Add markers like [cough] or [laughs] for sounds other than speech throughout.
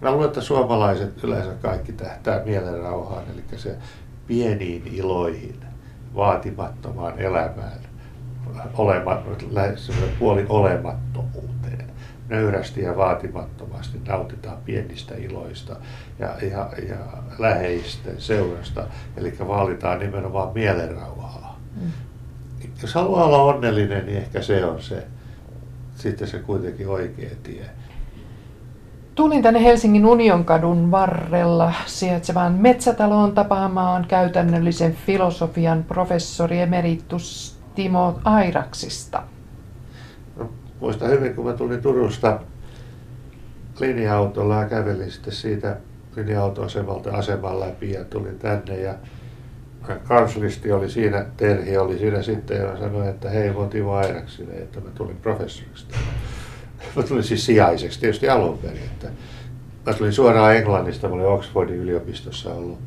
Mä luulen, että suomalaiset yleensä kaikki tähtää mielenrauhaan, eli se pieniin iloihin, vaatimattomaan elämään, olema, puoli olemattomuuteen. Nöyrästi ja vaatimattomasti nautitaan pienistä iloista ja, ja, ja läheisten seurasta, eli vaalitaan nimenomaan mielenrauhaa. Mm. Jos haluaa olla onnellinen, niin ehkä se on se, sitten se kuitenkin oikea tie. Tulin tänne Helsingin Unionkadun varrella sijaitsevaan metsätaloon tapaamaan käytännöllisen filosofian professori emeritus Timo Airaksista. No, muistan hyvin, kun mä tulin Turusta linja-autolla ja kävelin sitten siitä linja-autoasemalta aseman läpi ja tulin tänne ja kanslisti oli siinä, Terhi oli siinä sitten ja sanoin, että hei, mä Timo Airaksille, että mä tulin professoriksi. Mä tulin siis sijaiseksi tietysti alun perin. Että mä tulin suoraan Englannista, mä olin Oxfordin yliopistossa ollut,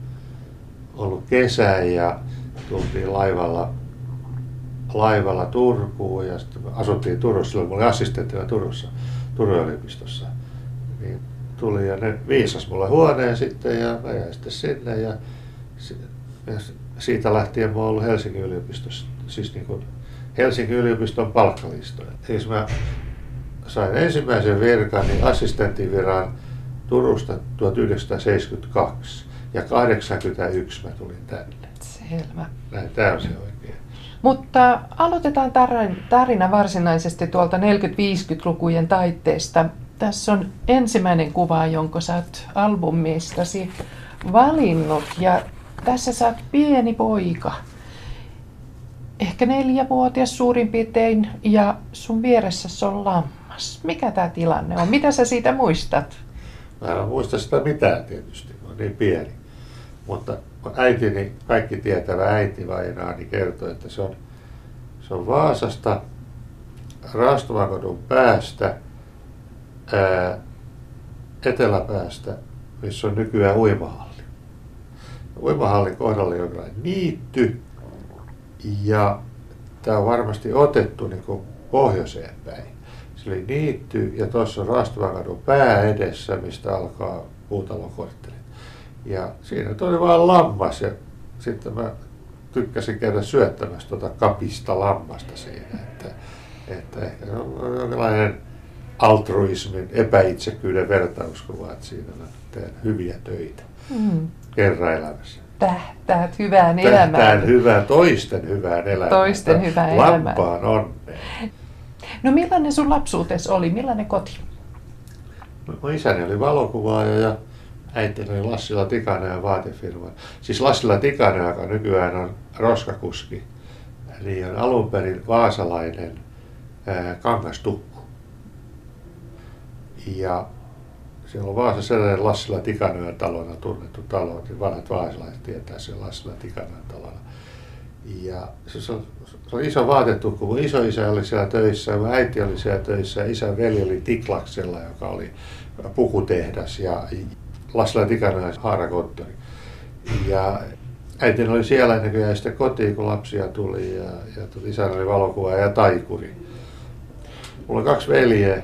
ollut kesä ja tultiin laivalla, laivalla Turkuun ja asuttiin Turussa, silloin mä olin assistenttina Turussa, Turun yliopistossa. Niin tuli ja ne viisas mulle huoneen sitten ja mä jäin sitten sinne ja, ja siitä lähtien mä oon ollut Helsingin yliopistossa, siis niin kuin Helsingin yliopiston palkkalistoja. Siis mä sain ensimmäisen virkani, assistenttiviran Turusta 1972 ja 81 mä tulin tänne. Selvä. Näin, tämä on se oikein. Mutta aloitetaan tarina varsinaisesti tuolta 40-50-lukujen taitteesta. Tässä on ensimmäinen kuva, jonka sä oot albumistasi valinnut ja tässä sä oot pieni poika. Ehkä neljävuotias suurin piirtein ja sun vieressä on lamma taas? Mikä tämä tilanne on? Mitä sä siitä muistat? Mä en muista sitä mitään tietysti, mä niin pieni. Mutta äitini, kaikki tietävä äiti Vainaani kertoi, että se on, se on Vaasasta Raastumakodun päästä, ää, eteläpäästä, missä on nykyään uimahalli. Uimahallin kohdalla on niitty ja tämä on varmasti otettu niin kuin pohjoiseen päin. Se oli niitty ja tuossa on Rastavakadun pää edessä, mistä alkaa puutalokorttelit. Ja siinä oli vaan lammas ja sitten mä tykkäsin käydä syöttämässä tuota kapista lammasta siinä. Että, että ehkä on jonkinlainen altruismin, epäitsekyyden vertauskuva, että siinä mä teen hyviä töitä mm. kerran elämässä. Tähtäät hyvään elämään. Tähtäät hyvää, toisten hyvään elämään. Toisten hyvään elämään. Lampaan onneen. No millainen sun lapsuutes oli? Millainen koti? Mun isäni oli valokuvaaja ja äiti oli Lassila Tikanen ja vaatefirma. Siis Lassila Tikanen, joka nykyään on roskakuski, eli on alun perin vaasalainen ää, kangastukku. Ja siellä on Vaasa sellainen Lassila Tikanojan talona tunnettu talo, niin vanhat vaasalaiset tietää sen Lassila Tikanojan talona. Ja se on se oli iso vaatetukku. Mun isoisä oli siellä töissä, mun äiti oli siellä töissä isän veli oli Tiklaksella, joka oli pukutehdas ja Lassila Tikanen haarakonttori. Ja äiti oli siellä ennen kuin jäi sitten kotiin, kun lapsia tuli ja, ja isä oli valokuva ja taikuri. Mulla on kaksi veljeä,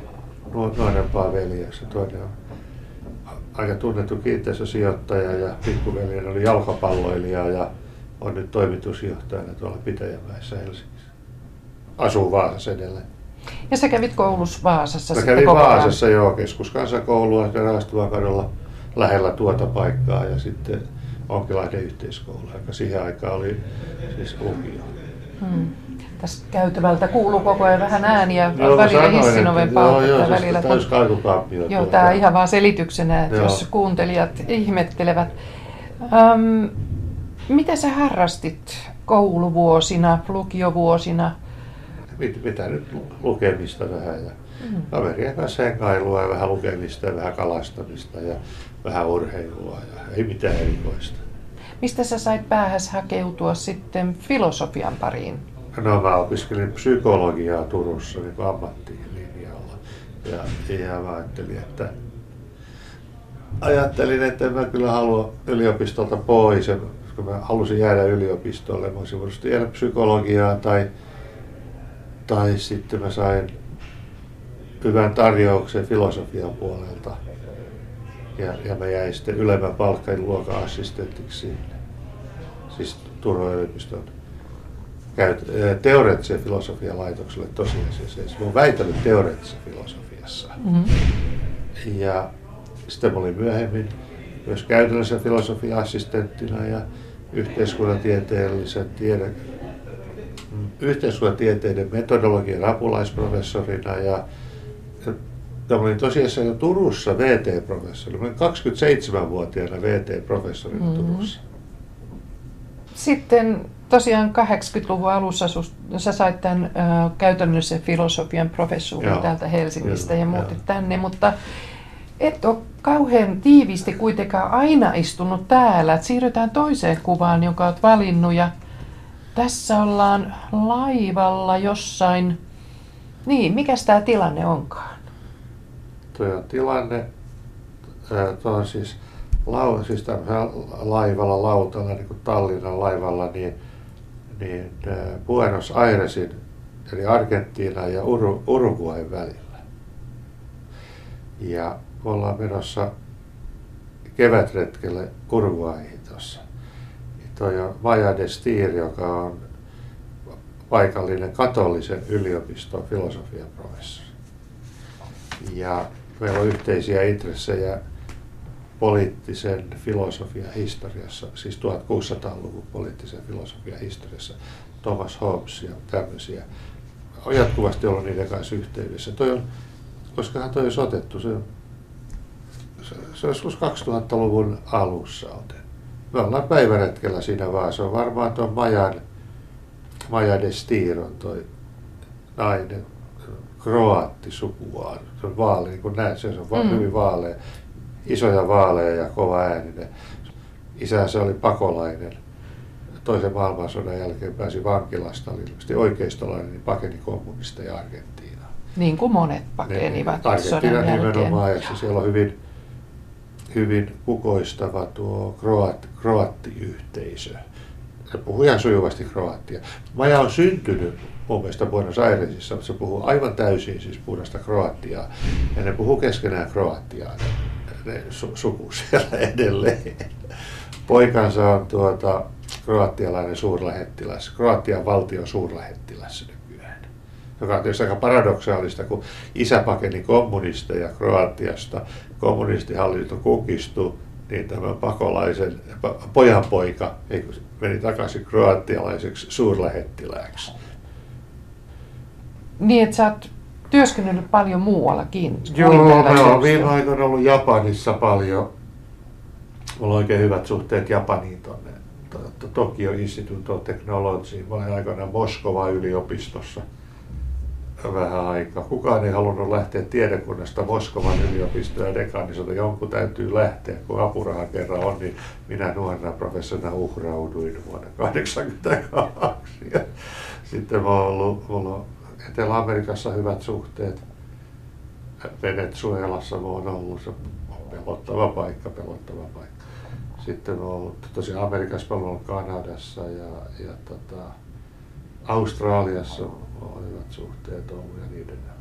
nuorempaa veljeä, se toinen on aika tunnettu kiinteistösijoittaja ja pikkuveli oli jalkapalloilija ja on nyt toimitusjohtajana tuolla Pitäjämäessä Helsingissä. Asuu Vaasassa edelleen. Ja sä kävit koulussa Vaasassa Mä kävin Vaasassa, joo, keskuskansakoulua Raastuvakadulla kadulla lähellä tuota paikkaa ja sitten Onkilahden yhteiskoulu, joka siihen aikaan oli siis lukio. Hmm. Tässä käytävältä kuuluu koko ajan vähän ääniä, joo, välillä hissinoven pauketta. Joo, joo, välillä täys kaikukaappio. Joo, tämä ihan vaan selityksenä, että joo. jos kuuntelijat ihmettelevät. Um, mitä sä harrastit kouluvuosina, lukiovuosina? Mit, mitä nyt lukemista vähän ja mm. kaverien kanssa hengailua ja vähän lukemista ja vähän kalastamista ja vähän urheilua ja ei mitään erikoista. Mistä sä sait päähäs hakeutua sitten filosofian pariin? No mä opiskelin psykologiaa Turussa niin ammattilinjalla ja, ja mä ajattelin, että ajattelin, että mä kyllä halua yliopistolta pois kun mä halusin jäädä yliopistolle, mä olisin voinut jäädä psykologiaa tai, tai sitten mä sain hyvän tarjouksen filosofian puolelta. Ja, ja mä jäin sitten ylemmän palkkain luokan assistentiksi sinne. Siis Turun yliopiston käyt, teoreettisen filosofian laitokselle tosiasiassa. Siis mä oon väitellyt teoreettisessa filosofiassa. Mm-hmm. Ja sitten mä olin myöhemmin myös käytännöllisen filosofian assistenttina ja yhteiskuntatieteellisen tiede, yhteiskuntatieteiden metodologian apulaisprofessorina ja ja olin tosiasiassa jo Turussa VT-professori. Olin 27-vuotiaana VT-professorina mm-hmm. Turussa. Sitten tosiaan 80-luvun alussa sä sait tämän äh, käytännöllisen filosofian professuurin Joo, täältä Helsingistä kyllä, ja muutit jo. tänne, mutta et ole kauhean tiiviisti kuitenkaan aina istunut täällä. Et siirrytään toiseen kuvaan, jonka olet valinnut ja tässä ollaan laivalla jossain. Niin, mikä tämä tilanne onkaan? Tuo tilanne, tuo on siis, lau, siis laivalla, lautalla, niin kuin Tallinnan laivalla, niin, niin Buenos Airesin, eli Argentiina ja Ur, Uruguayn välillä. Ja me ollaan menossa kevätretkelle Uruguayhin tuossa. Niin toi on Maja de Stier, joka on paikallinen katolisen yliopiston filosofian professori. Ja meillä on yhteisiä intressejä poliittisen filosofian historiassa, siis 1600-luvun poliittisen filosofian historiassa, Thomas Hobbes ja tämmöisiä. On jatkuvasti ollut niiden kanssa yhteydessä. Toi on, koska toi olisi otettu, se, se, joskus 2000-luvun alussa otettu. Me ollaan päiväretkellä siinä vaan, se on varmaan tuon Majan, Maja de Stiron toi nainen, kroattisukua. Se on vaale, niin kuin näet, se on mm. hyvin vaalea, isoja vaaleja ja kova ääninen. Isänsä oli pakolainen. Toisen maailmansodan jälkeen pääsi vankilasta, oli ilmeisesti oikeistolainen, niin pakeni kommunisteja Argentiinaan. Niin kuin monet pakenivat ne, sodan nimenomaan, ja siellä on hyvin, hyvin kukoistava tuo kroat, kroattiyhteisö. Se puhuu ihan sujuvasti kroattia. Maja on syntynyt mun mielestä Buenos Airesissa, se puhuu aivan täysin siis puhdasta kroatiaa. Ja ne puhuu keskenään kroatiaa, ne, ne su, suku siellä edelleen. Poikansa on tuota, kroatialainen suurlähettiläs, Kroatian valtion suurlähettiläs. Joka on tietysti aika paradoksaalista, kun isä pakeni kommunisteja Kroatiasta, kommunistihallinto kukistui, niin tämä pakolaisen pojanpoika meni takaisin kroatialaiseksi suurlähettilääksi. Niin, että sä oot työskennellyt paljon muuallakin. Joo, mä oon viime aikoina ollut Japanissa paljon. Mulla on oikein hyvät suhteet Japaniin tuonne Tokyo Institute of Technology. Mä olin aikana Moskova yliopistossa vähän aikaa. Kukaan ei halunnut lähteä tiedekunnasta Moskovan yliopistoon ja dekaanisolta. Jonkun täytyy lähteä, kun apuraha kerran on, niin minä nuorena professorina uhrauduin vuonna 1982. Sitten mä oon ollut, mulla on Etelä-Amerikassa hyvät suhteet. Venezuelassa mä oon ollut se pelottava paikka, pelottava paikka. Sitten mä oon tosiaan Amerikassa, mä oon Kanadassa ja, ja tota, Australiassa on hyvät suhteet ollut ja niin edelleen.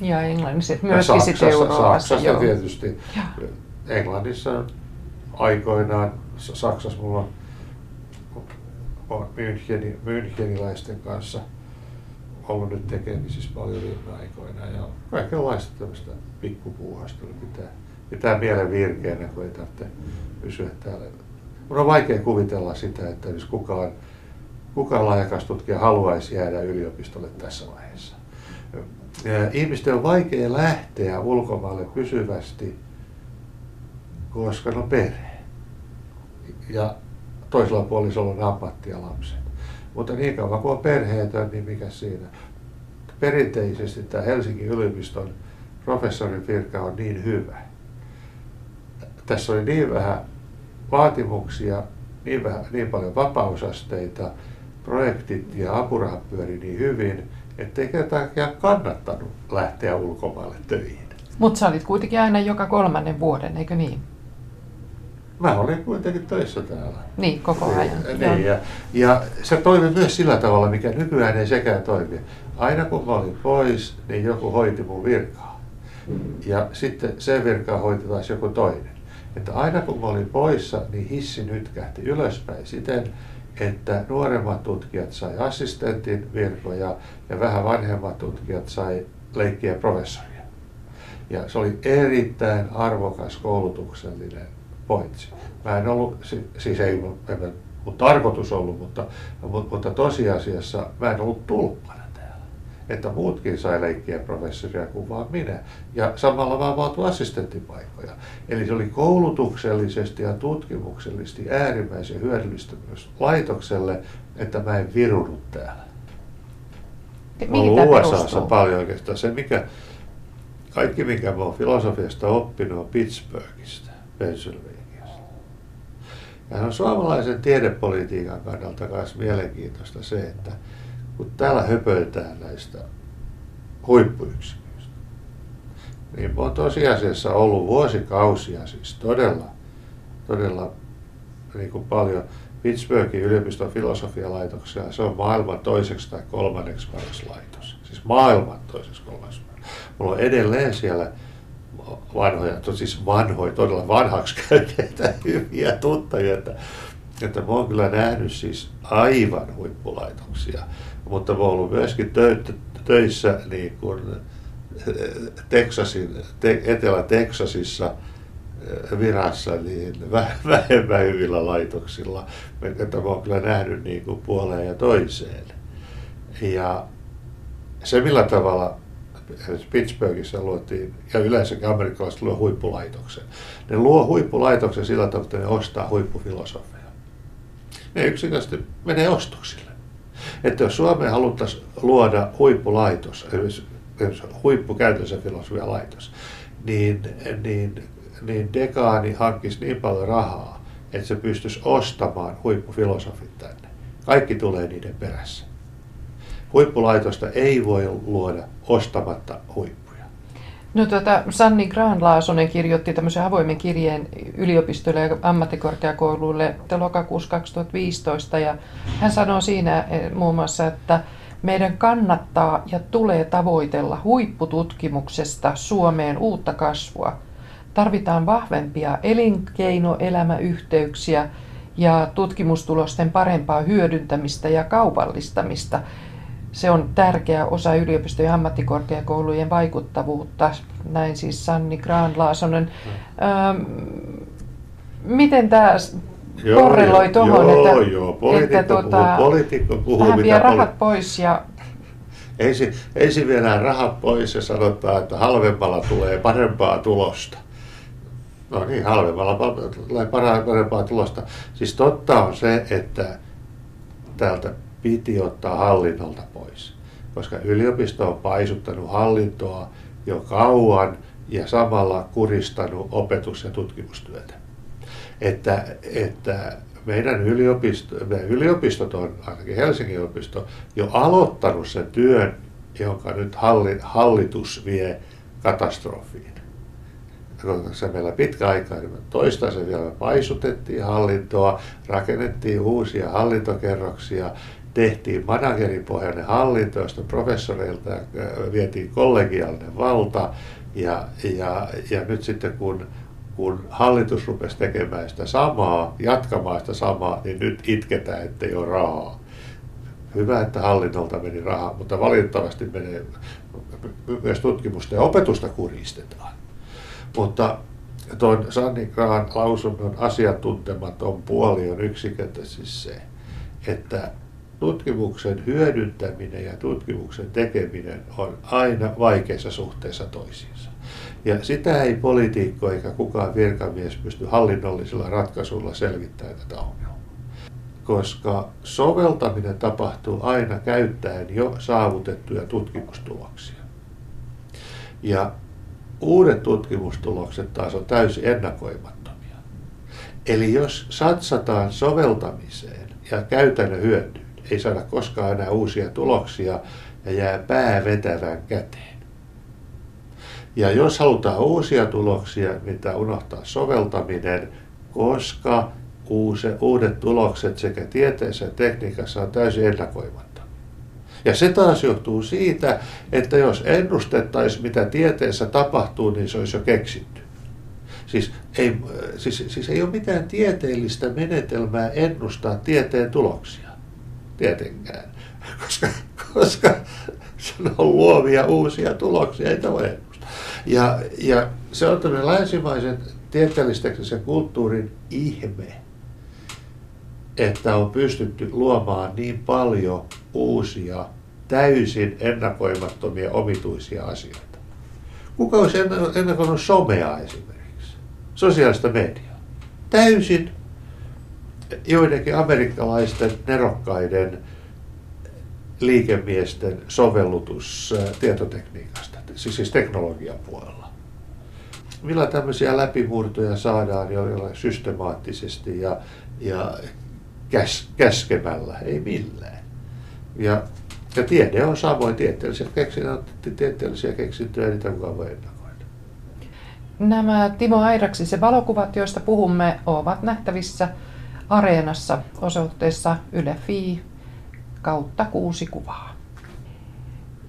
Ja Englannissa myöskin sitten Euroopassa. Saksassa tietysti. Ja. Englannissa aikoinaan, Saksassa mulla on, on Müncheni, Müncheniläisten kanssa – ollut nyt tekemisissä paljon viime aikoina ja kaikenlaista tämmöistä pikkupuuhasta pitää, pitää mielen virkeänä, kun ei tarvitse pysyä täällä. Mun on vaikea kuvitella sitä, että jos kukaan, kukaan laajakastutkija haluaisi jäädä yliopistolle tässä vaiheessa. Ihmisten on vaikea lähteä ulkomaille pysyvästi, koska no perhe. Ja toisella puolisolla on ammatti ja lapset. Mutta niin kauan kuin on perheetön, niin mikä siinä? Perinteisesti tämä Helsingin yliopiston professorin virka on niin hyvä. Tässä oli niin vähän vaatimuksia, niin, vähän, niin paljon vapausasteita, projektit ja apurahat pyöri niin hyvin, ettei kertaakaan kannattanut lähteä ulkomaille töihin. Mutta sä olit kuitenkin aina joka kolmannen vuoden, eikö niin? Mä olin kuitenkin töissä täällä. Niin, koko ajan. Niin, ja, ja se toimi myös sillä tavalla, mikä nykyään ei sekään toimi. Aina kun mä olin pois, niin joku hoiti mun virkaa. ja sitten se virka hoiti taas joku toinen. Että aina kun mä olin poissa, niin hissi nytkähti ylöspäin siten, että nuoremmat tutkijat sai assistentin virkoja ja vähän vanhemmat tutkijat sai leikkiä professoria. Ja se oli erittäin arvokas koulutuksellinen pointsi. Mä en ollut, siis ei mun tarkoitus ollut, mutta, mutta tosiasiassa mä en ollut tulppana. Että muutkin sai leikkiä professoria kuin vaan minä. Ja samalla vaan vaatu assistenttipaikkoja. Eli se oli koulutuksellisesti ja tutkimuksellisesti äärimmäisen hyödyllistä myös laitokselle, että mä en virunut täällä. Olen USAssa paljon oikeastaan. Se, mikä, kaikki, mikä mä oon filosofiasta oppinut, on Pittsburghista, Pennsylvaniasta. Ja on suomalaisen tiedepolitiikan kannalta myös mielenkiintoista se, että kun täällä höpöitään näistä huippuyksiköistä, niin on tosiasiassa ollut vuosikausia siis todella, todella niin kuin paljon Pittsburghin yliopiston filosofialaitoksia, se on maailman toiseksi tai kolmanneksi paras laitos. Siis maailman toiseksi kolmanneksi Mulla on edelleen siellä vanhoja, siis vanhoja, todella vanhaksi käyneitä hyviä tuttavia, että, että mä oon kyllä nähnyt siis aivan huippulaitoksia. Mutta mä ollut myöskin töissä niin kuin Texasin, te, Etelä-Teksasissa eh, virassa niin [laughs] vähemmän hyvillä laitoksilla, että mä oon kyllä nähnyt niin kuin puoleen ja toiseen. Ja se millä tavalla Pittsburghissa luotiin, ja yleensäkin amerikkalaiset luo huippulaitoksen. Ne luo huippulaitoksen sillä tavalla, että ne ostaa huippufilosofia. Ne yksinkertaisesti menee ostoksille. Että jos Suomeen haluttaisiin luoda huippulaitos, huippukäytössä filosofia laitos, niin, niin, niin dekaani hankkisi niin paljon rahaa, että se pystyisi ostamaan huippufilosofit tänne. Kaikki tulee niiden perässä. Huippulaitosta ei voi luoda ostamatta huippuja. No tuota, Sanni Graan-Laasonen kirjoitti tämmöisen avoimen kirjeen yliopistoille ja ammattikorkeakouluille lokakuussa 2015 ja hän sanoo siinä eh, muun muassa, että meidän kannattaa ja tulee tavoitella huippututkimuksesta Suomeen uutta kasvua. Tarvitaan vahvempia elinkeinoelämäyhteyksiä ja tutkimustulosten parempaa hyödyntämistä ja kaupallistamista se on tärkeä osa yliopistojen ja ammattikorkeakoulujen vaikuttavuutta, näin siis Sanni Graan-Laasonen. Ähm, miten tämä korreloi tuohon, että, joo, poliitikko että puhuu, tuota, poliitikko puhuu, mitä vie rahat poli- pois ja [laughs] ensin, ensin viedään rahat pois ja sanotaan, että halvemmalla tulee parempaa tulosta. No niin, halvemmalla tulee parempaa tulosta. Siis totta on se, että täältä piti ottaa hallinnolta pois, koska yliopisto on paisuttanut hallintoa jo kauan ja samalla kuristanut opetus- ja tutkimustyötä. Että, että meidän, yliopisto, meidän yliopistot on, ainakin Helsingin yliopisto, jo aloittanut sen työn, jonka nyt hallitus vie katastrofiin se meillä pitkä aikaa, niin toista vielä paisutettiin hallintoa, rakennettiin uusia hallintokerroksia, tehtiin manageripohjainen hallinto, josta professoreilta äh, vietiin kollegiaalinen valta. Ja, ja, ja nyt sitten kun, kun hallitus rupesi tekemään sitä samaa, jatkamaan sitä samaa, niin nyt itketään, ettei ole rahaa. Hyvä, että hallinnolta meni rahaa, mutta valitettavasti menee myös tutkimusta ja opetusta kuristetaan. Mutta tuon Sanni Graan lausunnon asiantuntematon puoli on yksinkertaisesti se, että tutkimuksen hyödyntäminen ja tutkimuksen tekeminen on aina vaikeassa suhteessa toisiinsa. Ja sitä ei poliitikko eikä kukaan virkamies pysty hallinnollisilla ratkaisuilla selvittämään tätä ongelmaa. Koska soveltaminen tapahtuu aina käyttäen jo saavutettuja tutkimustuloksia. Ja uudet tutkimustulokset taas on täysin ennakoimattomia. Eli jos satsataan soveltamiseen ja käytännön hyötyyn, ei saada koskaan enää uusia tuloksia ja jää pää vetävän käteen. Ja jos halutaan uusia tuloksia, mitä unohtaa soveltaminen, koska uudet tulokset sekä tieteessä että tekniikassa on täysin ennakoimatta. Ja se taas johtuu siitä, että jos ennustettaisiin, mitä tieteessä tapahtuu, niin se olisi jo keksitty. Siis ei, siis, siis ei ole mitään tieteellistä menetelmää ennustaa tieteen tuloksia. Tietenkään. [laughs] Koska, koska se on luovia uusia tuloksia, ei voi ennustaa. Ja, ja se on tämmöinen länsimaisen tieteellisteknisen kulttuurin ihme, että on pystytty luomaan niin paljon uusia, täysin ennakoimattomia, omituisia asioita. Kuka olisi ennakoinut somea esimerkiksi? Sosiaalista mediaa. Täysin joidenkin amerikkalaisten nerokkaiden liikemiesten sovellutus tietotekniikasta, siis, siis teknologian puolella. Millä tämmöisiä läpimurtoja saadaan joilla systemaattisesti ja, ja käs, käskemällä, ei millään. Ja, ja tiede on samoin tieteellisiä keksintöjä, tieteellisiä keksintöjä, niitä kukaan voi ennakoida. Nämä Timo Airaksisen valokuvat, joista puhumme, ovat nähtävissä Areenassa osoitteessa Yle.fi kautta kuusi kuvaa.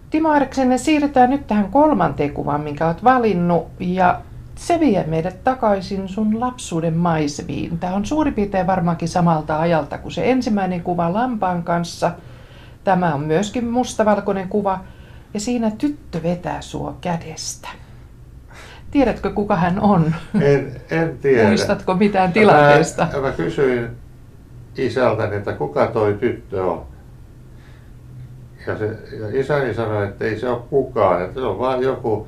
Timo Airaksinen, siirrytään nyt tähän kolmanteen kuvaan, minkä olet valinnut. Ja se vie meidät takaisin sun lapsuuden maisemiin. Tämä on suurin piirtein varmaankin samalta ajalta kuin se ensimmäinen kuva lampaan kanssa. Tämä on myöskin mustavalkoinen kuva ja siinä tyttö vetää sua kädestä. Tiedätkö kuka hän on? En, en tiedä. Muistatko mitään tilanteesta? Mä, mä kysyin isältäni, että kuka toi tyttö on. Ja, se, ja isäni sanoi, että ei se ole kukaan, että se on vain joku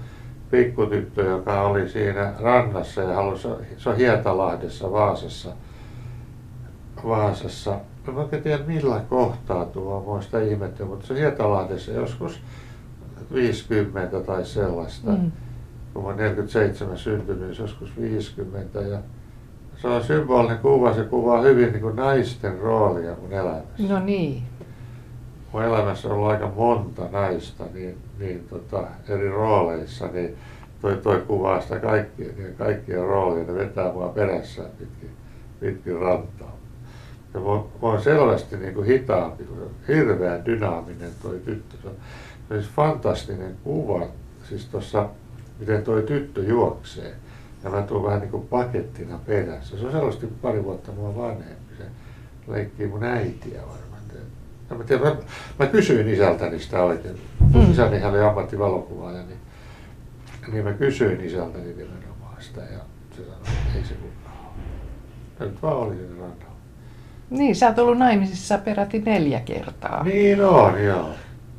pikkutyttö, joka oli siinä rannassa ja halusi, se on Hietalahdessa Vaasassa. Vaasassa. En oikein tiedä millä kohtaa tuo, mä sitä ihmettä, mutta se Hietalahdessa joskus 50 tai sellaista. Mm. Kun mä 47 syntynyt, niin joskus 50 ja se on symbolinen kuva, se kuvaa hyvin niin kuin naisten roolia mun elämässä. No niin mun elämässä on ollut aika monta naista niin, niin tota, eri rooleissa, niin toi, toi kuvaa sitä kaikkien, niin kaikkien roolia, ne vetää mua perässään pitkin, pitkin rantaa. Ja mä, mä oon selvästi niin kuin hitaampi, kun se on hirveän dynaaminen toi tyttö. Se on, se on siis fantastinen kuva, siis tuossa, miten toi tyttö juoksee. Ja mä tuun vähän niin kuin pakettina perässä. Se on selvästi pari vuotta mua vanhempi. Se leikkii mun äitiä varmaan No, mä, tiedän, mä, mä kysyin isältäni sitä oikein. Mm. Isäni hän oli ammattivalokuvaaja, niin, niin mä kysyin isältäni nimenomaan sitä ja se sanoi, että ei se kukaan ole. Nyt vaan oli siinä rannalla. Niin, sä oot ollut naimisissa peräti neljä kertaa. Niin on, joo.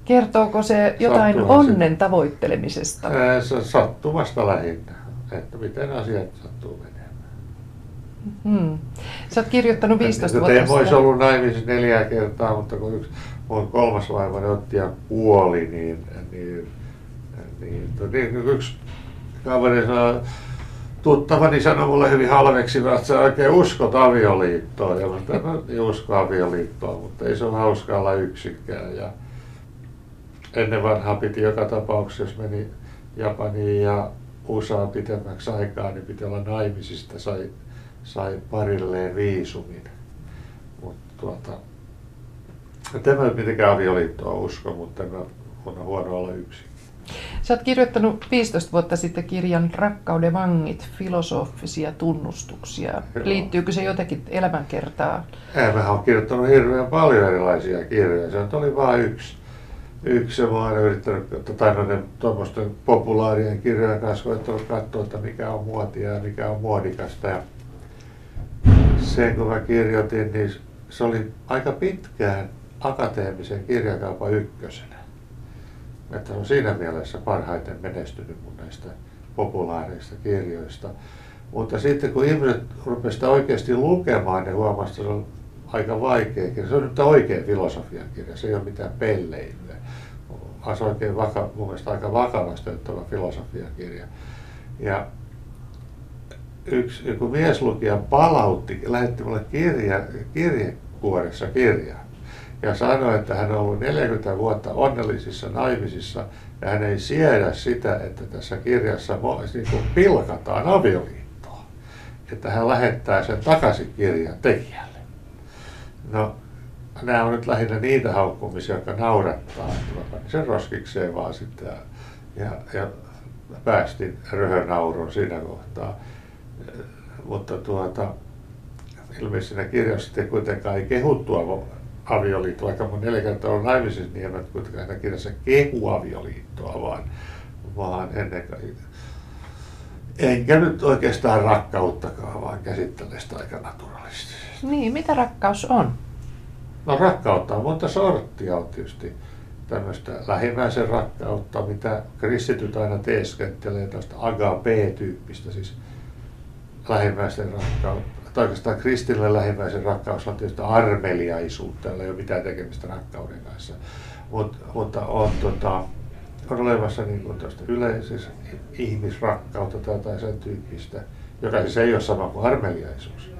Kertooko se jotain Sattumasi. onnen tavoittelemisesta? Se sattumasta lähinnä, että miten asiat sattuu menemään. Hmm. Sä oot kirjoittanut 15 vuotta En voisi ollut naimisissa neljä kertaa, mutta kun yksi mun kolmas vaimoni otti ja kuoli, niin, niin, niin, niin yksi kaveri sanoi, tuttavani sanoi mulle hyvin halveksiva, että sä oikein uskot avioliittoon. Ja mä en usko avioliittoon, mutta ei se ole hauska olla yksikään. Ja ennen vanhaa piti joka tapauksessa, jos meni Japaniin ja USA pitemmäksi aikaa, niin piti olla naimisista, sai sai parilleen viisumin. Mutta tuota, tämä ei mitenkään avioliittoa usko, mutta mä on huono olla yksin. Sä oot kirjoittanut 15 vuotta sitten kirjan Rakkauden vangit, filosofisia tunnustuksia. Joo. Liittyykö se jotenkin elämänkertaa? Ei, mä oon kirjoittanut hirveän paljon erilaisia kirjoja. Se oli vain yksi. Yksi mä oon yrittänyt, tai noiden tuommoisten populaarien kirjojen kanssa koettanut katsoa, että mikä on muotia ja mikä on muodikasta. Ja sen kun mä kirjoitin, niin se oli aika pitkään akateemisen kirjakaupan ykkösenä. Että on siinä mielessä parhaiten menestynyt mun näistä populaareista kirjoista. Mutta sitten kun ihmiset rupesivat oikeasti lukemaan, niin huomasivat, että se on aika vaikea kirja. Se on nyt oikein filosofian kirja, se ei ole mitään pelleilyä. Se on oikein vaka, mun mielestä aika vakavasti ottava filosofian kirja. Ja yksi joku mieslukija palautti, lähetti mulle kirja, kirjekuoressa kirjaa ja sanoi, että hän on ollut 40 vuotta onnellisissa naimisissa ja hän ei siedä sitä, että tässä kirjassa niin kuin pilkataan avioliittoa. Että hän lähettää sen takaisin kirjan tekijälle. No, nämä on nyt lähinnä niitä haukkumisia, jotka naurattaa. Että sen roskikseen vaan sitten ja, ja, päästin röhönaurun siinä kohtaa. Mutta tuota, ilmeisesti siinä kirjassa sitten kuitenkaan ei kehuttua avioliittoa, vaikka mun neljä kertaa on naimisissa, niin en kuitenkaan siinä kirjassa kehu avioliittoa, vaan, vaan ennen kaikkea. Enkä nyt oikeastaan rakkauttakaan, vaan käsittelen sitä aika naturalistisesti. Niin, mitä rakkaus on? No rakkautta on monta sorttia on tietysti tämmöistä lähimmäisen rakkautta, mitä kristityt aina teeskentelee, tästä agape-tyyppistä, siis lähimmäisen rakkautta. Tai oikeastaan kristille lähimmäisen rakkaus on tietysti armeliaisuutta, jolla ei ole mitään tekemistä rakkauden kanssa. Mut, mutta on, tota, on olemassa niin kuin yleisessä ihmisrakkautta tai, sen tyyppistä, joka siis ei ole sama kuin armeliaisuus.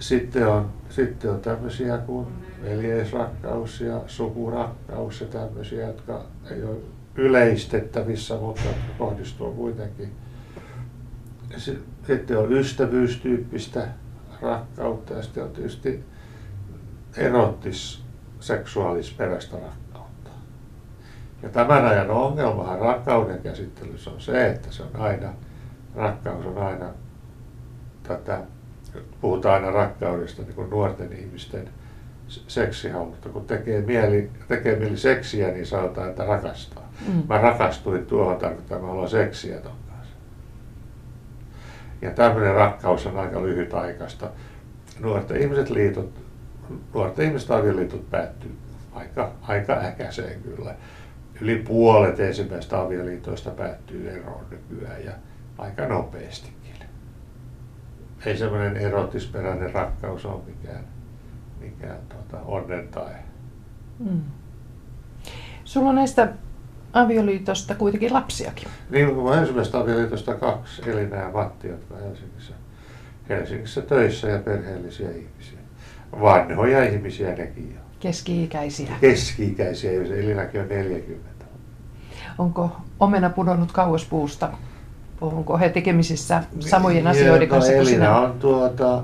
Sitten on, sitten on tämmöisiä kuin veljeisrakkaus ja sukurakkaus ja tämmöisiä, jotka ei ole yleistettävissä, mutta kohdistuu kuitenkin. Sitten on ystävyystyyppistä rakkautta ja sitten on tietysti erottis seksuaalisperäistä rakkautta. Ja tämän ajan ongelmahan rakkauden käsittelyssä on se, että se on aina, rakkaus on aina tätä, puhutaan aina rakkaudesta niin kuin nuorten ihmisten seksihalutta. Kun tekee mieli, tekee mieli seksiä, niin sanotaan, että rakastaa. Mm. Mä rakastuin tuohon, tarkoittaa, että mä haluan seksiä ton kanssa. Ja tämmöinen rakkaus on aika lyhytaikaista. Nuorten ihmiset liitot, nuorten ihmisten avioliitot päättyy aika, aika äkäiseen kyllä. Yli puolet ensimmäistä avioliitoista päättyy eroon nykyään ja aika nopeastikin. Ei semmoinen erotisperäinen rakkaus ole mikään mikään tuota, onnen tai. Mm. Sulla on näistä avioliitosta kuitenkin lapsiakin. Niin, kun ensimmäistä avioliitosta kaksi, Elina ja Matti, jotka Helsingissä, Helsingissä töissä ja perheellisiä ihmisiä. Vanhoja ihmisiä nekin jo. Keski-ikäisiä. Keski-ikäisiä, Elinakin on 40. Onko omena pudonnut kauas puusta? Onko he tekemisissä samojen asioiden no, kanssa kuin Elina on tuota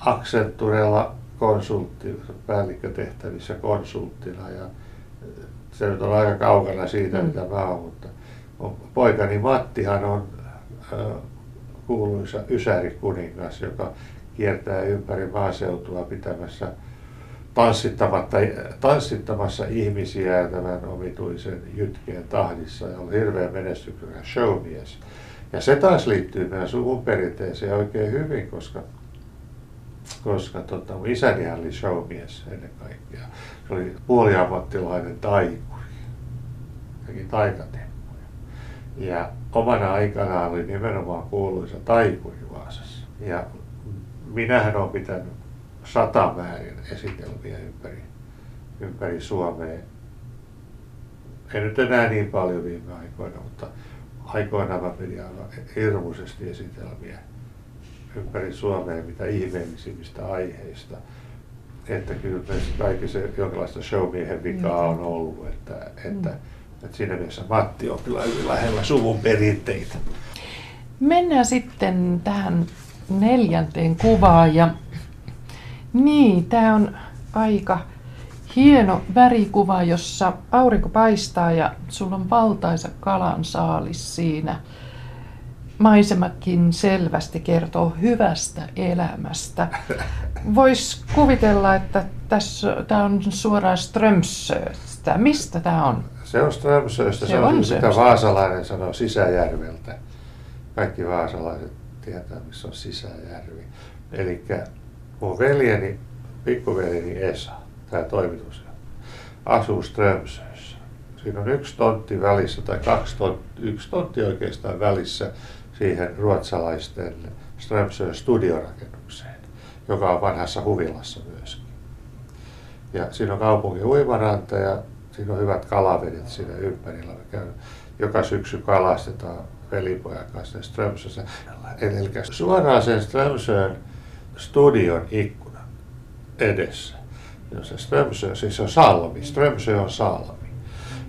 Accenturella konsultti, päällikkötehtävissä konsulttina ja se nyt on aika kaukana siitä, mm. mitä mä oon, mutta poikani Mattihan on kuuluisa Ysäri-kuningas, joka kiertää ympäri maaseutua pitämässä tanssittamassa ihmisiä tämän omituisen jytkeen tahdissa ja on hirveän menestyksekäs showmies. Ja se taas liittyy meidän suvun perinteeseen oikein hyvin, koska koska tota, isäni oli showmies ennen kaikkea. Se oli puoliammattilainen taikuri, teki taikatemppuja. Ja omana aikana oli nimenomaan kuuluisa taikuri Vaasassa. Ja minähän olen pitänyt satamäärin esitelmiä ympäri, ympäri Suomea. En nyt enää niin paljon viime aikoina, mutta aikoinaan mä pidin aivan hirmuisesti esitelmiä ympäri Suomea mitä ihmeellisimmistä aiheista. Että kyllä kaikissa jonkinlaista showmiehen vikaa on ollut, että, että, mm. että siinä mielessä Matti on kyllä hyvin lähellä suvun perinteitä. Mennään sitten tähän neljänteen kuvaan ja niin, tämä on aika hieno värikuva, jossa aurinko paistaa ja sulla on valtaisa kalan saalis siinä maisemakin selvästi kertoo hyvästä elämästä. Voisi kuvitella, että tässä tämä on suoraan Strömsöstä. Mistä tämä on? Se on Strömsöstä. Se, se on, mitä vaasalainen sanoo Sisäjärveltä. Kaikki vaasalaiset tietää, missä on Sisäjärvi. Eli mun veljeni, pikkuveljeni Esa, tämä toimitus, asuu Strömsössä. Siinä on yksi tontti välissä, tai kaksi tontti, yksi tontti oikeastaan välissä siihen ruotsalaisten Strömsön studiorakennukseen, joka on vanhassa huvilassa myöskin. Ja siinä on kaupungin uimaranta ja siinä on hyvät kalavedet siinä ympärillä. Me käy, joka syksy kalastetaan velipojan kanssa Strömsössä. Eli suoraan sen Strömsön studion ikkunan edessä. Se Strömsö, siis on salmi. Strömsö on salmi.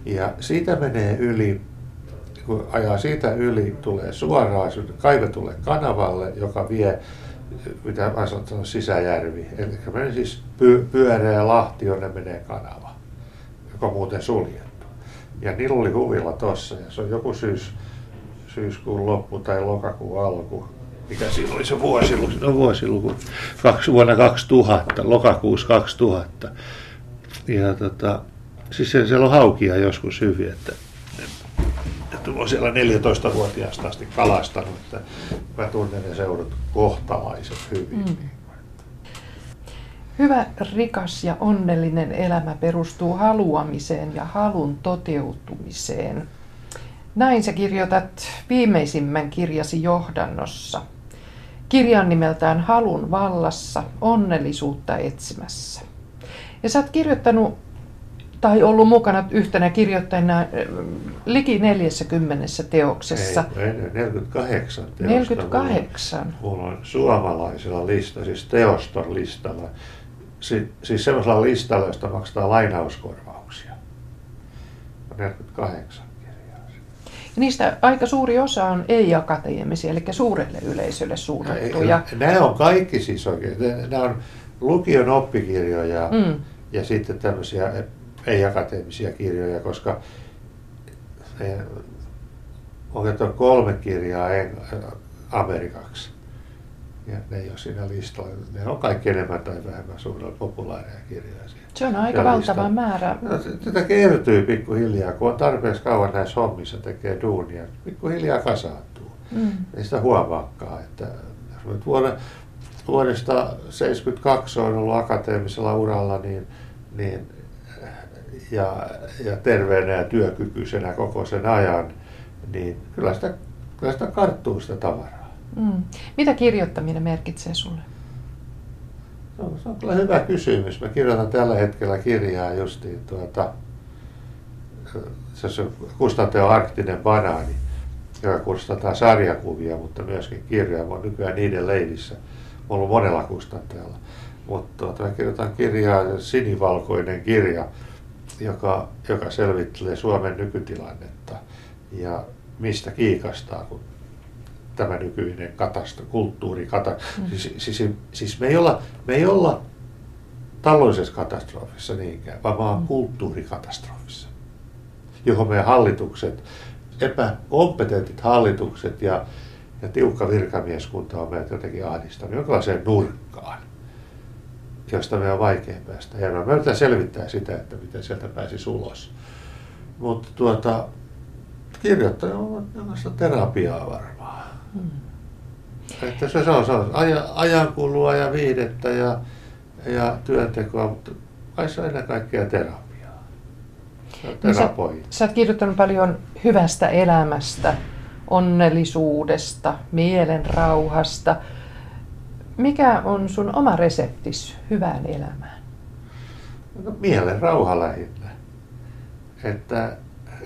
Ja siitä menee yli kun ajaa siitä yli, tulee suoraan kaivetulle kanavalle, joka vie mitä mä sanon sisäjärvi. Eli meni siis py, pyöreä lahti, jonne menee kanava, joka on muuten suljettu. Ja niillä oli huvilla tossa ja se on joku syys, syyskuun loppu tai lokakuun alku. Mikä siinä oli se vuosiluku? No vuosiluku. Kaksi, vuonna 2000, lokakuussa 2000. Ja tota, siis siellä on haukia joskus hyvin, että että olen siellä 14-vuotiaasta asti kalastanut, että mä tunnen ne seudut kohtalaiset hyvin. Mm. Hyvä, rikas ja onnellinen elämä perustuu haluamiseen ja halun toteutumiseen. Näin sä kirjoitat viimeisimmän kirjasi johdannossa. Kirjan nimeltään Halun vallassa, onnellisuutta etsimässä. Ja sä oot kirjoittanut tai ollut mukana yhtenä kirjoittajana äh, liki 40 teoksessa. Ei, 48 teosta. 48. Mulla on, suomalaisella lista, siis teoston listalla. Si, siis sellaisella listalla, josta maksetaan lainauskorvauksia. 48 kirjaa. Ja niistä aika suuri osa on ei-akateemisia, eli suurelle yleisölle suunnattuja. Nämä on kaikki siis oikein. Nämä on lukion oppikirjoja mm. ja sitten tämmöisiä ei-akateemisia kirjoja, koska on kolme kirjaa amerikaksi. Ja ne ei ole siinä listalla. Ne on kaikki enemmän tai vähemmän suurella populaareja kirjoja. Se on aika valtava määrä. No, tätä kertyy pikkuhiljaa, kun on tarpeeksi kauan näissä hommissa tekee duunia. Pikkuhiljaa kasaantuu. Mm. Ei sitä huomaakaan. Että vuodesta 1972 on ollut akateemisella uralla, niin, niin ja, ja terveenä ja työkykyisenä koko sen ajan, niin kyllä sitä, kyllä sitä karttuu sitä tavaraa. Mm. Mitä kirjoittaminen merkitsee sulle? No, se on kyllä hyvä kysymys. Mä kirjoitan tällä hetkellä kirjaa justiin tuota, se on Arktinen banaani, joka kustantaa sarjakuvia, mutta myöskin kirjoja. Mä oon nykyään niiden leivissä. Ollut monella kustanteella. Mutta tuota, mä kirjoitan kirjaa, sinivalkoinen kirja, joka, joka selvittelee Suomen nykytilannetta ja mistä kiikastaa, kun tämä nykyinen katastro, kulttuurikata. Mm. Siis, siis, siis me, ei olla, me ei olla taloudellisessa katastrofissa niinkään, vaan vaan mm. kulttuurikatastrofissa, johon meidän hallitukset, epäkompetentit hallitukset ja, ja tiukka virkamieskunta on meidät jotenkin ahdistanut jonkinlaiseen nurkkaan josta me on vaikea päästä eroon. Mä yritän selvittää sitä, että miten sieltä pääsi ulos. Mutta tuota, kirjoittaja on terapiaa varmaan. Hmm. Että se, se on, se on ajan, ajankulua ja viidettä ja, ja työntekoa, mutta kai se on ennen kaikkea terapiaa. Niin sä, sä oot kirjoittanut paljon hyvästä elämästä, onnellisuudesta, mielen rauhasta. Mikä on sun oma reseptis hyvään elämään? No, mielen rauha lähinnä. Että,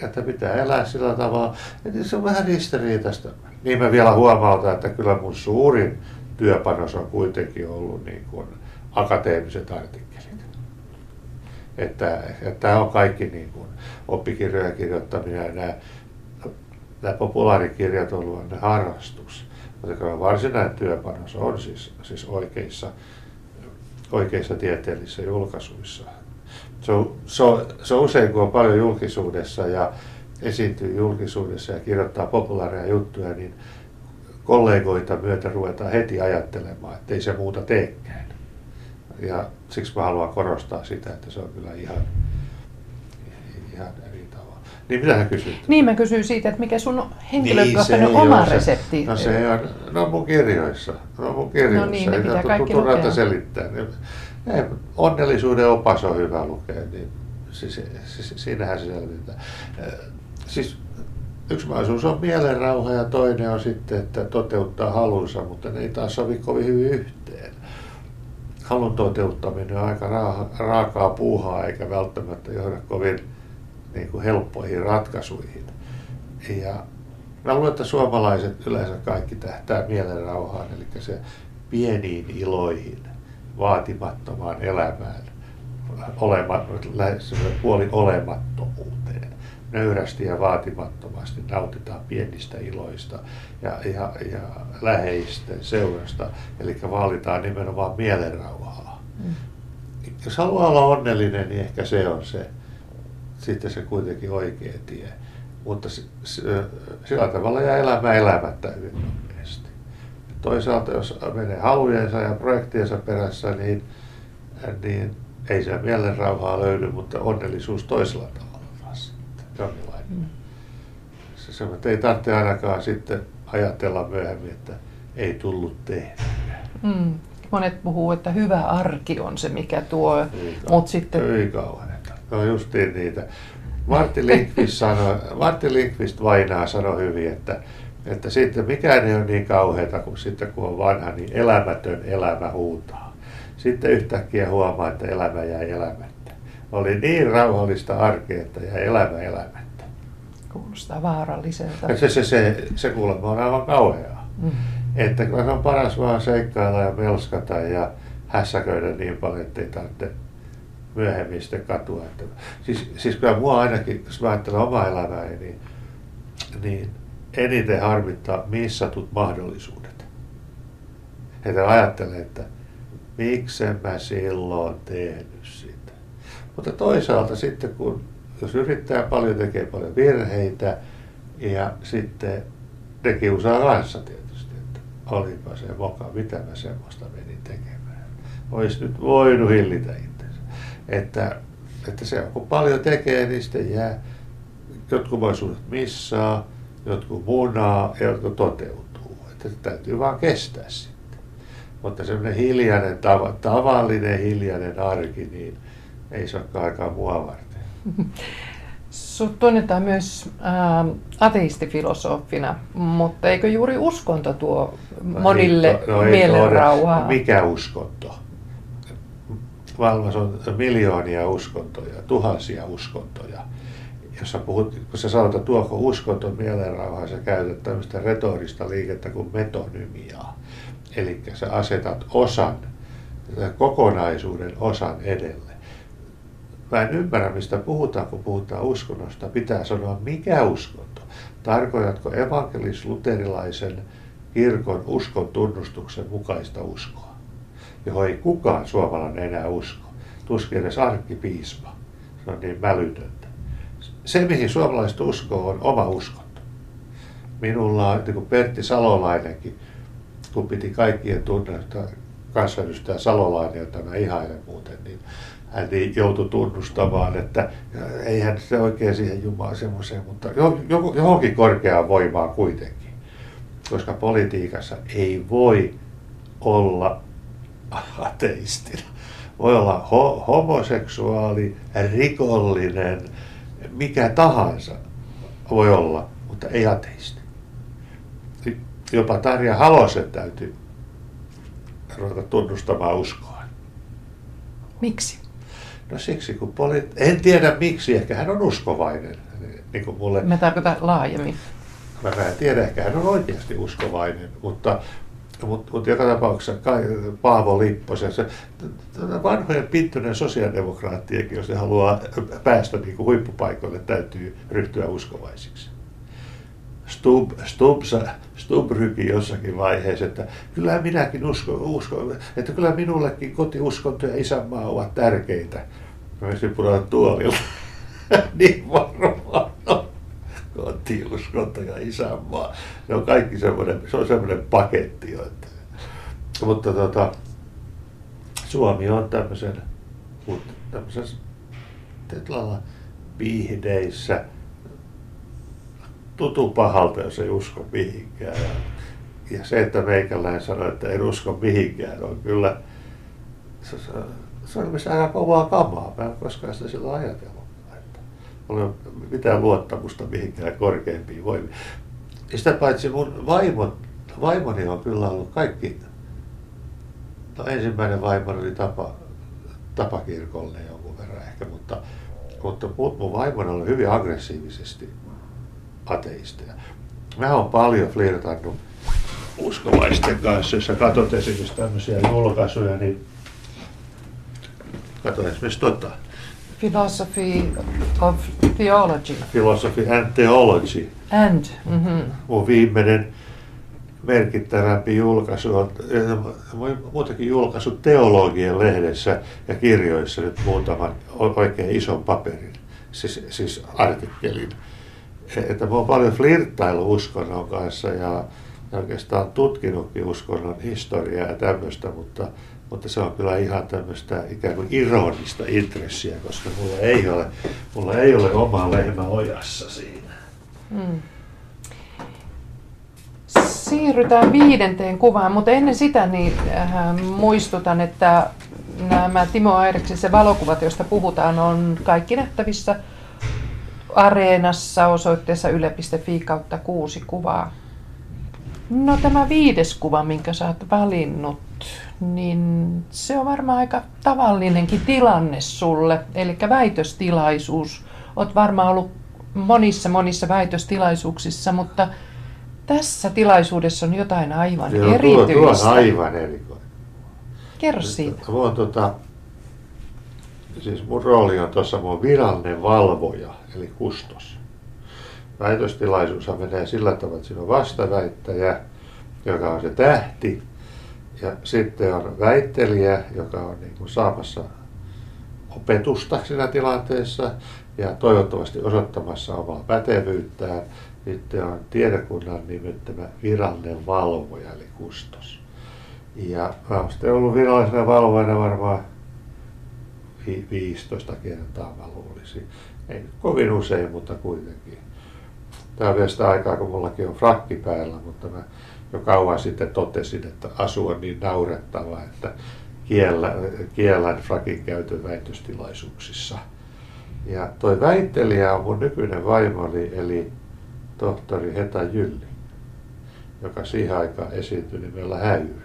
että pitää elää sillä tavalla. Että se on vähän ristiriitaista. Niin mä vielä huomautan, että kyllä mun suurin työpanos on kuitenkin ollut niin kuin akateemiset artikkelit. Että, että tämä on kaikki niin kuin oppikirjojen kirjoittaminen ja nämä, nämä populaarikirjat on ollut harrastus. Mutta varsinainen työpanos on siis, siis oikeissa, oikeissa tieteellisissä julkaisuissa. Se on, se, on, se on usein, kun on paljon julkisuudessa ja esiintyy julkisuudessa ja kirjoittaa populaaria juttuja, niin kollegoita myötä ruvetaan heti ajattelemaan, että ei se muuta teekään. Ja siksi mä haluan korostaa sitä, että se on kyllä ihan, ihan niin mitä kysyt? Niin mä kysyin siitä, että mikä sun henkilökohtainen niin, oma se, resepti. No se on, no mun kirjoissa. No mun kirjoissa. No niin, ne pitää kaikki lukea. selittää. Niin, ei, onnellisuuden opas on hyvä lukea, niin siis, siis, siinähän se selvitetään. Siis yksi mahdollisuus on mielenrauha ja toinen on sitten, että toteuttaa halunsa, mutta ne ei taas sovi kovin hyvin yhteen. Halun toteuttaminen on aika raakaa puuhaa eikä välttämättä johda kovin niin kuin helppoihin ratkaisuihin. Ja mä luulen, että suomalaiset yleensä kaikki tähtää mielenrauhaan, eli se pieniin iloihin, vaatimattomaan elämään, olema, puoli olemattomuuteen. Nöyrästi ja vaatimattomasti nautitaan pienistä iloista ja, ja, ja läheisten seurasta, eli vaalitaan nimenomaan mielenrauhaa. Mm. Jos haluaa olla onnellinen, niin ehkä se on se, sitten se kuitenkin oikea tie. Mutta sillä tavalla jää elämä elämättä hyvin nopeasti. Toisaalta jos menee halujensa ja projektiensa perässä, niin, niin ei se mielenrauhaa löydy, mutta onnellisuus toisella tavalla jonkinlainen. Mm. Se, se, että ei tarvitse ainakaan sitten ajatella myöhemmin, että ei tullut tehdä. Mm. Monet puhuu, että hyvä arki on se, mikä tuo, mutta sitten... Ei kauan, no justiin niitä. Martti Linkvist, sanoi, Martti Linkvist vainaa sanoi hyvin, että, että sitten mikään ei ole niin kauheata kuin sitten kun on vanha, niin elämätön elämä huutaa. Sitten yhtäkkiä huomaa, että elämä jäi elämättä. Oli niin rauhallista arkea, että jäi elämä elämättä. Kuulostaa vaaralliselta. Se, se, se, se kuulemma on aivan kauheaa. Mm. Että kyllä on paras vaan seikkailla ja melskata ja hässäköidä niin paljon, että ei tarvitse myöhemmin sitten katua. Että, siis, siis kyllä mua ainakin, jos mä ajattelen omaa elämääni, niin, niin eniten harmittaa missatut mahdollisuudet. Että ajattelen, että miksen mä silloin tehnyt sitä. Mutta toisaalta sitten, kun jos yrittää paljon, tekee paljon virheitä ja sitten ne kiusaa kanssa tietysti, että olipa se moka, mitä mä semmoista menin tekemään. Olisi nyt voinut hillitä itsensä. Että, että se kun paljon tekee, niin sitten jää jotkut mahdollisuudet missaa, jotkut munaa ja jotkut toteutuu. Että se täytyy vaan kestää sitä. Mutta semmoinen hiljainen, tav- tavallinen hiljainen arki, niin ei olekaan aikaa mua varten. [laughs] Sut tunnetaan myös ää, ateistifilosofina, mutta eikö juuri uskonto tuo no monille no, no mielenrauhaa? No, mikä uskonto? Maailmassa on miljoonia uskontoja, tuhansia uskontoja. Jos sä puhut, kun sä sanot, että tuoko uskonto mielenrauhaa, sä käytät tämmöistä retorista liikettä kuin metonymiaa. Eli sä asetat osan, kokonaisuuden osan edelle. Mä en ymmärrä, mistä puhutaan, kun puhutaan uskonnosta. Pitää sanoa, mikä uskonto. Tarkoitatko evankelis-luterilaisen kirkon uskon tunnustuksen mukaista uskoa, johon ei kukaan suomalainen enää usko. Tuskin edes arkkipiispa. Se on niin mälytöntä. Se, mihin suomalaiset uskoo, on oma uskonto. Minulla on, niin kuin Pertti Salolainenkin, kun piti kaikkien tunnetta kansanedustaja Salolainen, jota mä ihailen muuten, niin hän joutui tunnustamaan, että eihän se oikein siihen Jumalaan semmoiseen, mutta johonkin korkeaan voimaan kuitenkin. Koska politiikassa ei voi olla ateistina. Voi olla ho- homoseksuaali, rikollinen, mikä tahansa voi olla, mutta ei ateisti jopa Tarja Halosen täytyy ruveta tunnustamaan uskoa. Miksi? No siksi, kun poli... En tiedä miksi, ehkä hän on uskovainen. Niin kuin mulle... Mä tarkoitan laajemmin. Mä en tiedä, ehkä hän on oikeasti uskovainen, mutta mutta mut joka tapauksessa Paavo Lipposen, se vanhojen pittyinen sosiaalidemokraattiakin, jos ne haluaa päästä niin kuin huippupaikoille, täytyy ryhtyä uskovaisiksi. Stub, Stub, Stub ryki jossakin vaiheessa, että kyllä minäkin uskon, uskon, että kyllä minullekin kotiuskonto ja isänmaa ovat tärkeitä. Mä olisin pudota tuolilla. [laughs] niin varmaan no. Kotiuskonto ja isänmaa. Ne on kaikki semmoinen, se on semmoinen paketti. Että. Mutta tota, Suomi on tämmöisen, tämmöisen viihdeissä, tutu pahalta, jos ei usko mihinkään. Ja, ja se, että meikäläinen sanoi, että en usko mihinkään, on kyllä, se, se, se on aika kovaa kamaa. Mä en koskaan sitä silloin ajatellut. Että ole mitään luottamusta mihinkään korkeimpiin voimiin. Ja sitä paitsi mun vaimot, vaimoni on kyllä ollut kaikki, no ensimmäinen vaimo oli tapa, tapakirkolle jonkun verran ehkä, mutta, mutta mun vaimoni oli hyvin aggressiivisesti ateisteja. Mä oon paljon flirtannut uskovaisten kanssa, jos sä katsot esimerkiksi tämmöisiä julkaisuja, niin kato esimerkiksi tota. Philosophy of Theology. Philosophy and Theology. And. Mm-hmm. Mun viimeinen merkittävämpi julkaisu on muutakin julkaisu teologian lehdessä ja kirjoissa nyt muutaman oikein ison paperin, siis, siis artikkelin. Että mä oon paljon flirttailu uskonnon kanssa ja, ja oikeastaan tutkinutkin uskonnon historiaa ja tämmöistä, mutta, mutta se on kyllä ihan tämmöistä ikään kuin ironista intressiä, koska mulla ei ole, mulla ei ole omaa lehmä ojassa siinä. Hmm siirrytään viidenteen kuvaan, mutta ennen sitä niin äh, muistutan, että nämä Timo Aireksisen valokuvat, joista puhutaan, on kaikki nähtävissä Areenassa osoitteessa yle.fi kautta kuusi kuvaa. No tämä viides kuva, minkä sä oot valinnut, niin se on varmaan aika tavallinenkin tilanne sulle, eli väitöstilaisuus. Oot varmaan ollut monissa monissa väitöstilaisuuksissa, mutta tässä tilaisuudessa on jotain aivan Joo, erityistä. Tuo, tuo on aivan erikoinen. Kerro siitä. Mä tota, siis mun rooli on tuossa mun virallinen valvoja, eli kustos. Väitöstilaisuus menee sillä tavalla, että siinä on vastaväittäjä, joka on se tähti, ja sitten on väittelijä, joka on niin kuin saamassa opetusta siinä tilanteessa ja toivottavasti osoittamassa omaa pätevyyttään. Sitten on tiedekunnan nimettämä virallinen valvoja, eli kustos. Ja mä oon sitten ollut virallisena valvojana varmaan 15 kertaa mä luulisin. Ei kovin usein, mutta kuitenkin. Tämä on vielä sitä aikaa, kun mullakin on frakki päällä, mutta mä jo kauan sitten totesin, että asu on niin naurettava, että kiellä, kiellän frakin käytön väitöstilaisuuksissa. Ja toi väittelijä on mun nykyinen vaimoni, eli tohtori Heta Jylli, joka siihen aikaan esiintyi nimellä Häyry.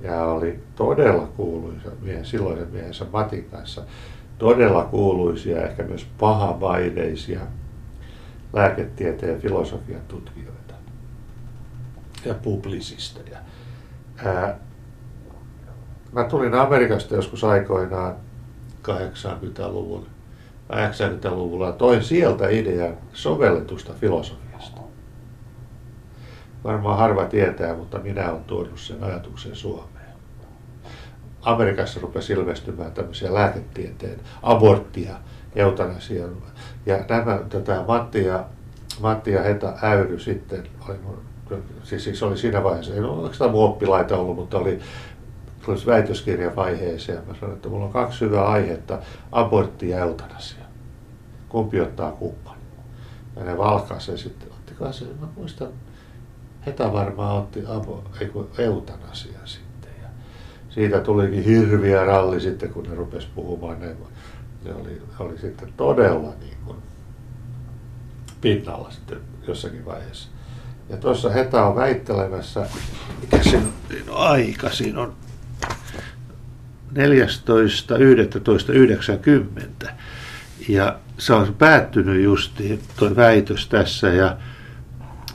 Ja oli todella kuuluisa miehen, silloisen miehensä Matin kanssa, todella kuuluisia, ehkä myös pahamaineisia lääketieteen ja filosofian tutkijoita ja publisisteja. Ää, mä tulin Amerikasta joskus aikoinaan 80-luvulla 80-luvulla toin sieltä idean sovelletusta filosofiasta. Varmaan harva tietää, mutta minä olen tuonut sen ajatuksen Suomeen. Amerikassa rupesi ilmestymään tämmöisiä lääketieteen aborttia, eutanasia. Ja nämä, tätä Matti ja, Matti ja Heta Äyry sitten, oli mun, siis, siis oli siinä vaiheessa, ei ole oikeastaan mun oppilaita ollut, mutta oli tulisi väitöskirjavaiheeseen. Mä sanoin, että mulla on kaksi hyvää aihetta, abortti ja eutanasia. Kumpi ottaa kumpan? Ja ne valkaisee sitten, ottikohan se, mä muistan, Heta varmaan otti abo, eutanasia sitten. Siitä tulikin hirviä ralli sitten, kun ne rupesi puhumaan. Ne, ne oli, oli sitten todella niin kuin pinnalla sitten jossakin vaiheessa. Ja tuossa Heta on väittelemässä, mikä siinä on, siinä on aika, siinä on 14.11.90. Ja se on päättynyt justiin tuo väitös tässä ja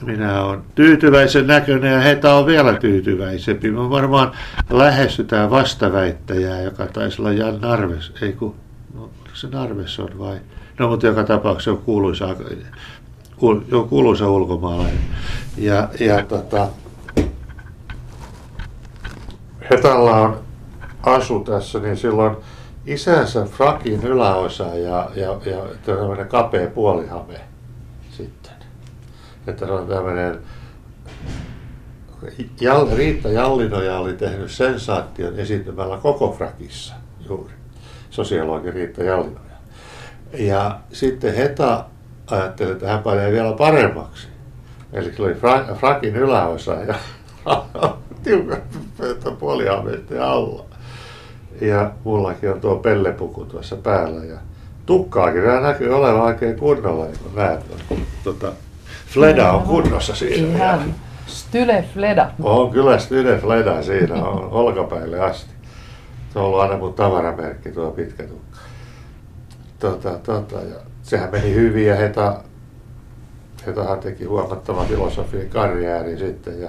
minä olen tyytyväisen näköinen ja heitä on vielä tyytyväisempi. Me varmaan lähestytään vastaväittäjää, joka taisi olla Jan Narves, ei kun, no, se Narves on vai? No mutta joka tapauksessa on kuuluisa, jo kuuluisa ulkomaalainen. Ja, ja tota, Hetalla on asu tässä, niin silloin isänsä frakin yläosa ja, ja, ja tämmöinen kapea puolihame. Että se on tämmöinen Jal, Riitta Jallinoja oli tehnyt sensaation esiintymällä koko frakissa juuri, sosiologi Riitta Jallinoja. Ja sitten Heta ajatteli, että hän panee vielä paremmaksi. Eli se oli fra, frakin yläosa ja [laughs] tiukan puolihameiden alla. Ja mullakin on tuo pellepuku tuossa päällä ja tukkaakin nämä näkyy olevan oikein kunnolla, niin kun näet. Tota, Fleda on kunnossa siinä. Ihan Style Fleda. On kyllä Style Fleda siinä, on olkapäille asti. Se on ollut aina mun tavaramerkki tuo pitkä tukka. Tota, tota, ja sehän meni hyvin ja Heta, Hetahan teki huomattavan filosofian karjääri sitten ja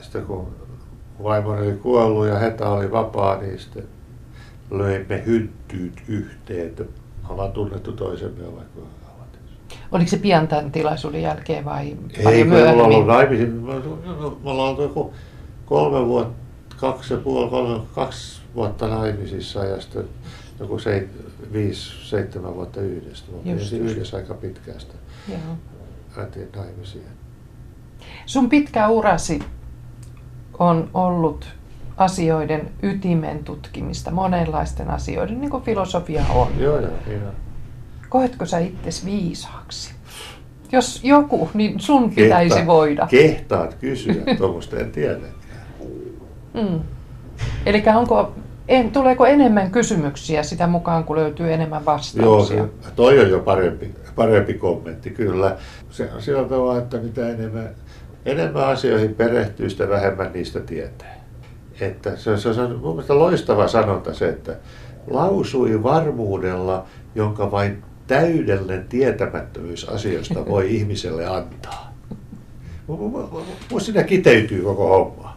sitten kun vaimoni oli kuollut ja Heta oli vapaa, niin sitten löimme hyntyyt yhteen. Ollaan tunnettu toisemme kauan. Oliko se pian tämän tilaisuuden jälkeen vai Ei, me ollaan ollut naimisissa. Me me ollaan oltu joku kolme vuotta, kaksi ja puoli, kolme, kaksi vuotta naimisissa ja sitten joku seit, viisi, seitsemän vuotta yhdessä. Me Just, just. yhdessä aika pitkästä. Joo. Lähtiin naimisiin. Sun pitkä urasi on ollut asioiden ytimen tutkimista, monenlaisten asioiden, niin kuin filosofia on. Joo, joo, on. Koetko sä itses viisaaksi? Jos joku, niin sun pitäisi Kehtaa- voida. Kehtaat kysyä, [laughs] tuommoista en tiedäkään. Mm. Eli onko, en, tuleeko enemmän kysymyksiä sitä mukaan, kun löytyy enemmän Joo, vastauksia? se, toi on jo parempi, parempi kommentti, kyllä. Se on sillä tavalla, että mitä enemmän, enemmän asioihin perehtyy, sitä vähemmän niistä tietää. Että se, se, se on mun mielestä loistava sanonta se, että lausui varmuudella, jonka vain täydellinen tietämättömyys asioista voi [laughs] ihmiselle antaa. Mun siinä kiteytyy koko homma.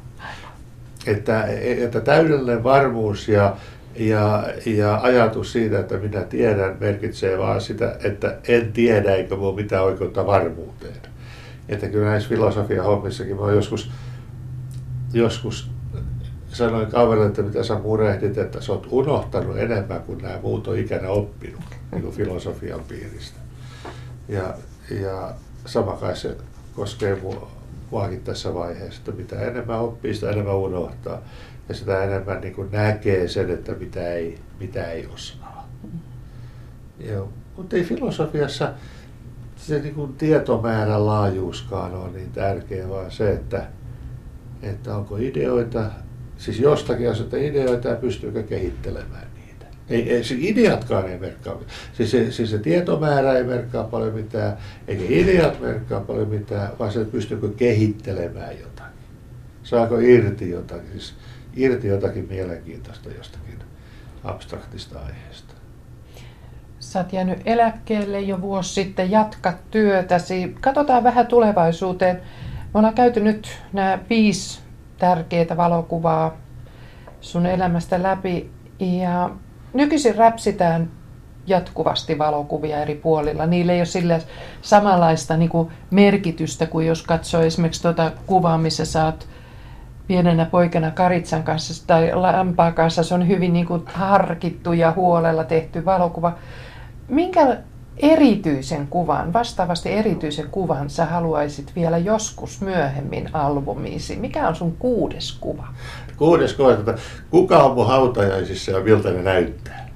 Että, että täydellinen varmuus ja, ja, ja ajatus siitä, että minä tiedän, merkitsee vaan sitä, että en tiedä eikä minulla mitään oikeutta varmuuteen. Että kyllä näissä filosofian hommissakin mä oon joskus, joskus sanoin kaverille, että mitä sä murehdit, että sä oot unohtanut enemmän kuin nämä muut on ikänä oppinut niin filosofian piiristä. Ja, ja sama kai se koskee mua, muakin tässä vaiheessa, että mitä enemmän oppii, sitä enemmän unohtaa. Ja sitä enemmän niin kuin näkee sen, että mitä ei, mitä ei osaa. Joo. Mutta ei filosofiassa se niin kuin tietomäärän laajuuskaan ole niin tärkeä, vaan se, että, että onko ideoita, siis jostakin asioista ideoita ja pystyykö kehittelemään. Ei, ei, siis ideatkaan ei merkkaa, siis se, siis se tietomäärä ei merkkaa paljon mitään, eikä ideat merkkaa paljon mitään, vaan se, että pystyykö kehittelemään jotakin. Saako irti jotakin, siis irti jotakin mielenkiintoista jostakin abstraktista aiheesta. Sä oot jäänyt eläkkeelle jo vuosi sitten, jatkat työtäsi. Katsotaan vähän tulevaisuuteen. Me ollaan käyty nyt nämä viisi tärkeää valokuvaa sun elämästä läpi. Ja nykyisin räpsitään jatkuvasti valokuvia eri puolilla. Niillä ei ole sillä samanlaista niin kuin merkitystä kuin jos katsoo esimerkiksi tuota kuvaa, missä sä oot pienenä poikana Karitsan kanssa tai lampaan kanssa. Se on hyvin niin kuin harkittu ja huolella tehty valokuva. Minkä erityisen kuvan, vastaavasti erityisen kuvan sä haluaisit vielä joskus myöhemmin albumiisi? Mikä on sun kuudes kuva? Kuudes koe, että kuka on mun hautajaisissa ja miltä ne näyttää.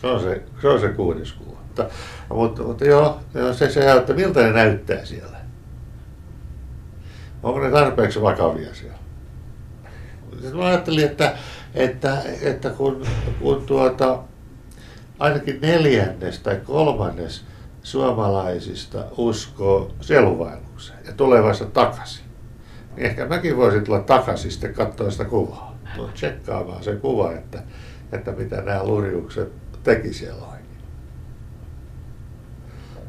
Se on se, se, on se kuudes kuva. Mutta, mutta, joo, se, se, että miltä ne näyttää siellä. Onko ne tarpeeksi vakavia siellä? Sitten mä ajattelin, että, että, että kun, kun tuota, ainakin neljännes tai kolmannes suomalaisista uskoo selvailukseen ja tulee vasta takaisin. Niin ehkä mäkin voisin tulla takaisin sitten katsoa sitä kuvaa. Tulla tsekkaamaan se kuva, että, että mitä nämä lurjukset teki siellä.